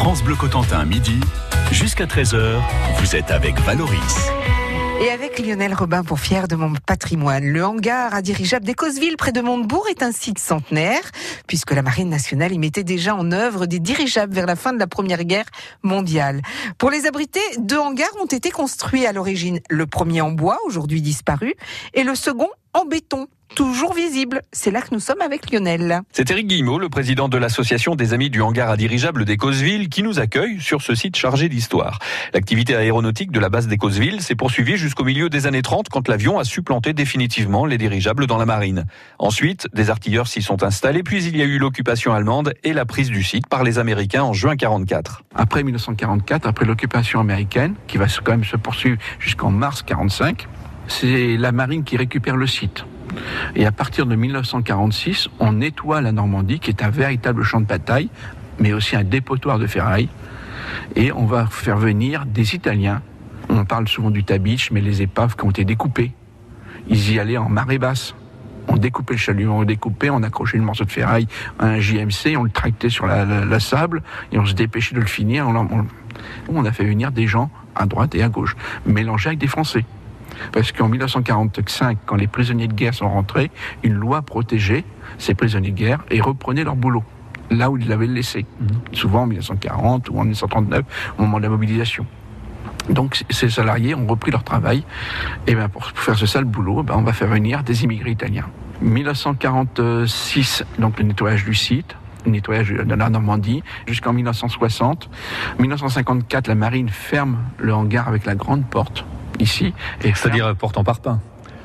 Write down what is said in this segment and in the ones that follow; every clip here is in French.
France Bleu Cotentin, midi, jusqu'à 13h, vous êtes avec Valoris. Et avec Lionel Robin pour Fier de mon patrimoine, le hangar à dirigeable d'Écosville près de Montebourg est un site centenaire, puisque la Marine nationale y mettait déjà en œuvre des dirigeables vers la fin de la Première Guerre mondiale. Pour les abriter, deux hangars ont été construits à l'origine. Le premier en bois, aujourd'hui disparu, et le second en béton toujours visible. C'est là que nous sommes avec Lionel. C'est Eric Guillemot, le président de l'association des Amis du hangar à dirigeable d'Écosville, qui nous accueille sur ce site chargé d'histoire. L'activité aéronautique de la base d'Écosville s'est poursuivie jusqu'au milieu des années 30 quand l'avion a supplanté définitivement les dirigeables dans la marine. Ensuite, des artilleurs s'y sont installés, puis il y a eu l'occupation allemande et la prise du site par les Américains en juin 44. Après 1944, après l'occupation américaine, qui va quand même se poursuivre jusqu'en mars 45, c'est la marine qui récupère le site. Et à partir de 1946, on nettoie la Normandie, qui est un véritable champ de bataille, mais aussi un dépotoir de ferraille. Et on va faire venir des Italiens. On parle souvent du tabich, mais les épaves qui ont été découpées. Ils y allaient en marée basse. On découpait le chalut, on découpait, on accrochait le morceau de ferraille à un JMC, on le tractait sur la, sable et on se dépêchait de le finir. on a fait venir des gens à droite et à gauche, mélangés avec des Français. Parce qu'en 1945, quand les prisonniers de guerre sont rentrés, une loi protégeait ces prisonniers de guerre et reprenait leur boulot là où ils l'avaient laissé, souvent en 1940 ou en 1939, au moment de la mobilisation. Donc ces salariés ont repris leur travail. Et bien pour faire ce sale boulot, ben, on va faire venir des immigrés italiens. 1946, donc le nettoyage du site, le nettoyage de la Normandie, jusqu'en 1960. 1954, la marine ferme le hangar avec la grande porte ici. C'est-à-dire porte en parpaing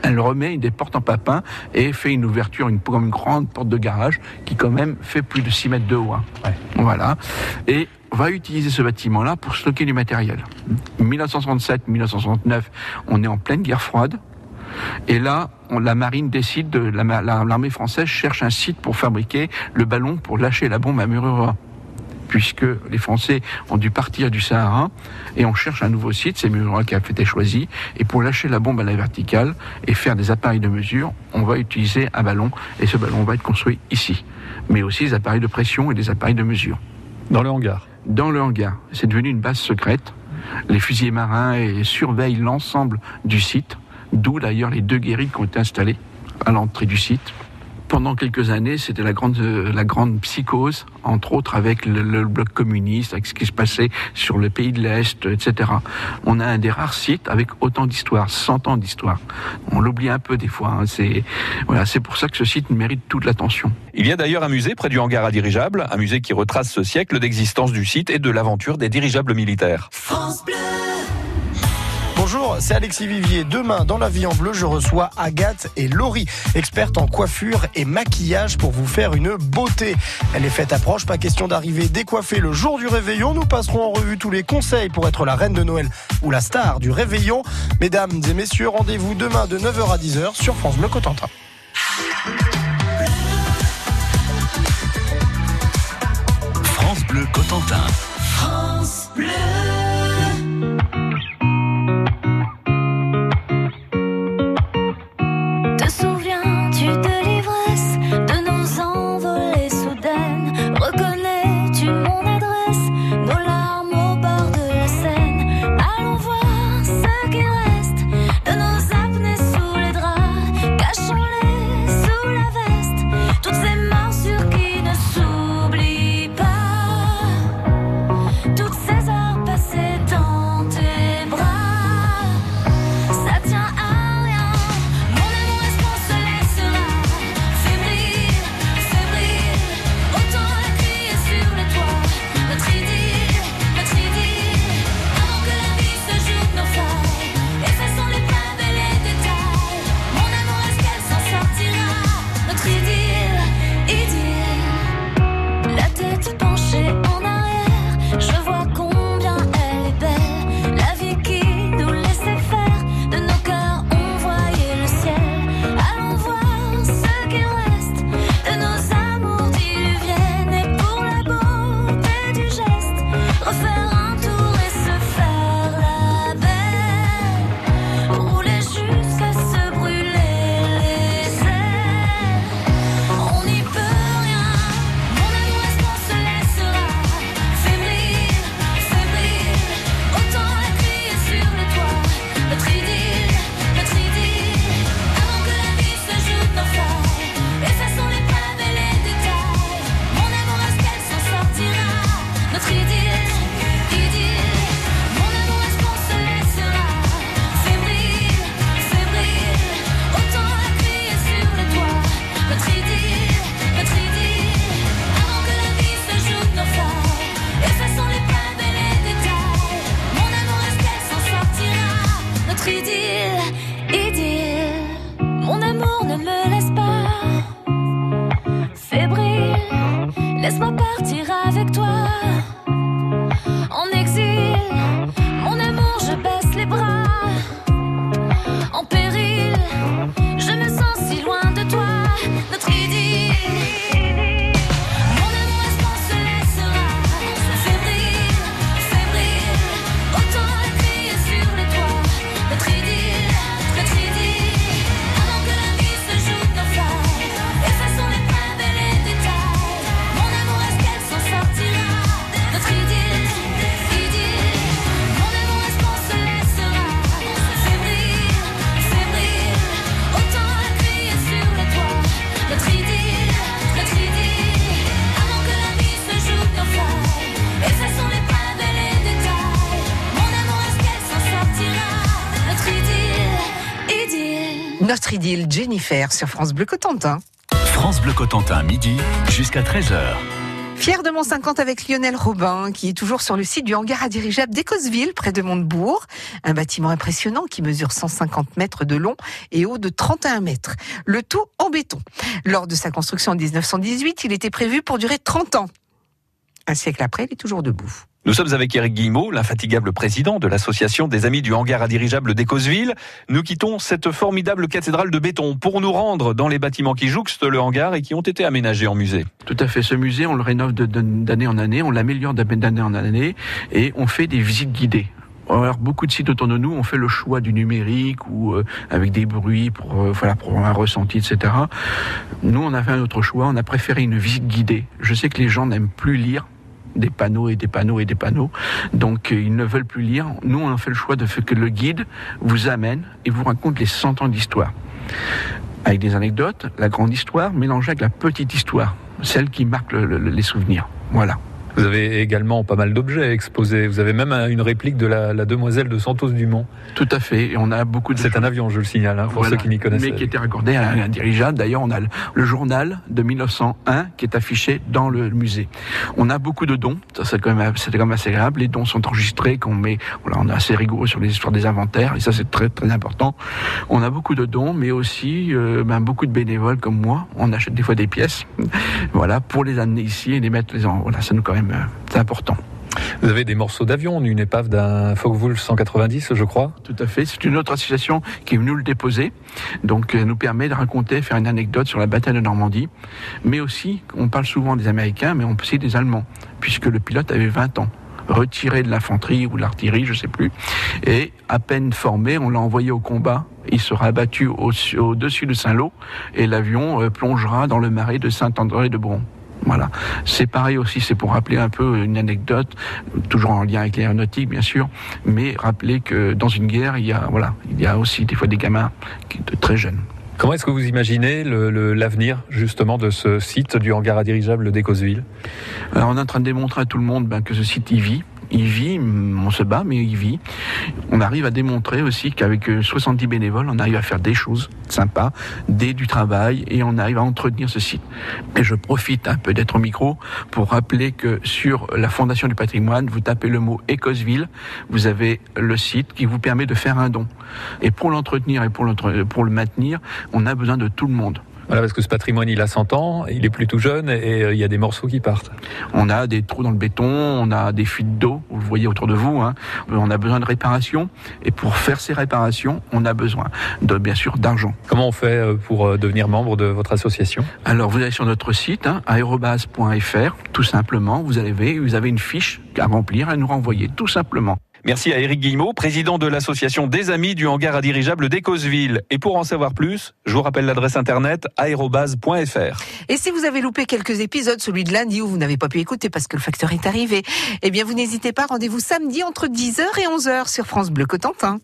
elle remet des portes en papin et fait une ouverture, une, comme une grande porte de garage qui quand même fait plus de 6 mètres de haut. Hein. Voilà. Et va utiliser ce bâtiment-là pour stocker du matériel. 1967-1969, on est en pleine guerre froide. Et là, la marine décide, de, l'armée française cherche un site pour fabriquer le ballon pour lâcher la bombe à Mururoa puisque les Français ont dû partir du Sahara et on cherche un nouveau site, c'est Mururoa qui a été choisi. Et pour lâcher la bombe à la verticale et faire des appareils de mesure, on va utiliser un ballon et ce ballon va être construit ici. Mais aussi des appareils de pression et des appareils de mesure. Dans le hangar Dans le hangar. C'est devenu une base secrète. Les fusiliers marins surveillent l'ensemble du site, d'où d'ailleurs les deux guérilles qui ont été installées à l'entrée du site pendant quelques années, c'était la grande, la grande psychose, entre autres avec le, bloc communiste, avec ce qui se passait sur le pays de l'Est, etc. On a un des rares sites avec autant d'histoire, 100 ans d'histoire. On l'oublie un peu des fois. Hein. C'est voilà, c'est pour ça que ce site mérite toute l'attention. Il y a d'ailleurs un musée près du hangar à dirigeables, un musée qui retrace ce siècle d'existence du site et de l'aventure des dirigeables militaires. France Bleu. Bonjour, c'est Alexis Vivier. Demain, dans la vie en bleu, je reçois Agathe et Laurie, expertes en coiffure et maquillage pour vous faire une beauté. Les fêtes approchent, pas question d'arriver décoiffé le jour du réveillon. Nous passerons en revue tous les conseils pour être la reine de Noël ou la star du réveillon. Mesdames et messieurs, rendez-vous demain de 9h à 10h sur France Bleu Cotentin. France Bleu Cotentin. France Bleu. Notre idylle Jennifer sur France Bleu Cotentin. France Bleu Cotentin, midi jusqu'à 13h. Fier de mon 50 avec Lionel Robin, qui est toujours sur le site du hangar à dirigeable d'Écosville, près de Montebourg. Un bâtiment impressionnant qui mesure 150 mètres de long et haut de 31 mètres. Le tout en béton. Lors de sa construction en 1918, il était prévu pour durer 30 ans. Un siècle après, il est toujours debout. Nous sommes avec Eric Guillemot, l'infatigable président de l'association des amis du hangar à dirigeable d'Écosville. Nous quittons cette formidable cathédrale de béton pour nous rendre dans les bâtiments qui jouxtent le hangar et qui ont été aménagés en musée. Tout à fait. Ce musée, on le rénove d'année en année, on l'améliore d'année en année et on fait des visites guidées. Alors beaucoup de sites autour de nous ont fait le choix du numérique ou euh, avec des bruits pour euh, voilà pour un ressenti etc. Nous on a fait un autre choix, on a préféré une visite guidée. Je sais que les gens n'aiment plus lire des panneaux et des panneaux et des panneaux, donc euh, ils ne veulent plus lire. Nous on a fait le choix de faire que le guide vous amène et vous raconte les 100 ans d'histoire avec des anecdotes, la grande histoire mélangée avec la petite histoire, celle qui marque le- le- les souvenirs. Voilà. Vous avez également pas mal d'objets exposés. Vous avez même un- une réplique de la, la demoiselle de Santos Dumont. Tout à fait. Et on a beaucoup de C'est un avion, je le signale, hein, pour Voilà. ceux qui n'y connaissent Mais qui était raccordé à un dirigeable. D'ailleurs, on a le, le journal de 1901 qui est affiché dans le musée. On a beaucoup de dons. Ça, c'est quand même, c'était quand même assez agréable. Les dons sont enregistrés, qu'on met, voilà, on est assez rigoureux sur les histoires des inventaires. Et ça, c'est très, très important. On a beaucoup de dons, mais aussi, euh, ben, beaucoup de bénévoles comme moi. On achète des fois des pièces. voilà, pour les amener ici et les mettre les en, voilà, ça nous quand même, c'est important. Vous avez des morceaux d'avion, une épave d'un Focke-Wulf 190, je crois. Tout à fait. C'est une autre association qui est venue le déposer. Donc, elle nous permet de raconter, faire une anecdote sur la bataille de Normandie. Mais aussi, on parle souvent des Américains, mais on peut aussi des Allemands, puisque le pilote avait 20 ans. Retiré de l'infanterie ou de l'artillerie, je sais plus. Et à peine formé, on l'a envoyé au combat. Il sera abattu au- au-dessus de Saint-Lô et l'avion euh, plongera dans le marais de Saint-André de Bron. Voilà. C'est pareil aussi, c'est pour rappeler un peu une anecdote, toujours en lien avec l'aéronautique, bien sûr, mais rappeler que dans une guerre, il y a, voilà, il y a aussi des fois des gamins qui, de très jeunes. Comment est-ce que vous imaginez l'avenir, justement, de ce site du hangar à dirigeable d'Écosville Alors, on est en train de démontrer à tout le monde ben, que ce site y vit. Il vit, on se bat, mais il vit. On arrive à démontrer aussi qu'avec euh, 70 bénévoles, on arrive à faire des choses sympas, des du travail, et on arrive à entretenir ce site. Et je profite un peu d'être au micro pour rappeler que sur la Fondation du patrimoine, vous tapez le mot Écosville, vous avez le site qui vous permet de faire un don. Et pour l'entretenir et pour, pour le maintenir, on a besoin de tout le monde. Voilà, parce que ce patrimoine, il a 100 ans, il est plus tout jeune et euh, il y a des morceaux qui partent. On a des trous dans le béton, on a des fuites d'eau, vous le voyez autour de vous. Hein. On a besoin de réparations. Et pour faire ces réparations, on a besoin, de, bien sûr, d'argent. Comment on fait euh, pour euh, devenir membre de votre association? Alors, vous allez sur notre site, hein, aérobase.fr, tout simplement. Vous avez, vous avez une fiche à remplir, à nous renvoyer, tout simplement. Merci à Éric Guillemot, président de l'association des amis du hangar à dirigeable d'Écosville. Et pour en savoir plus, je vous rappelle l'adresse internet aérobase.fr. Et si vous avez loupé quelques épisodes, celui de lundi où vous n'avez pas pu écouter parce que le facteur est arrivé, eh bien vous n'hésitez pas, rendez-vous samedi entre 10h et 11h sur France Bleu Cotentin.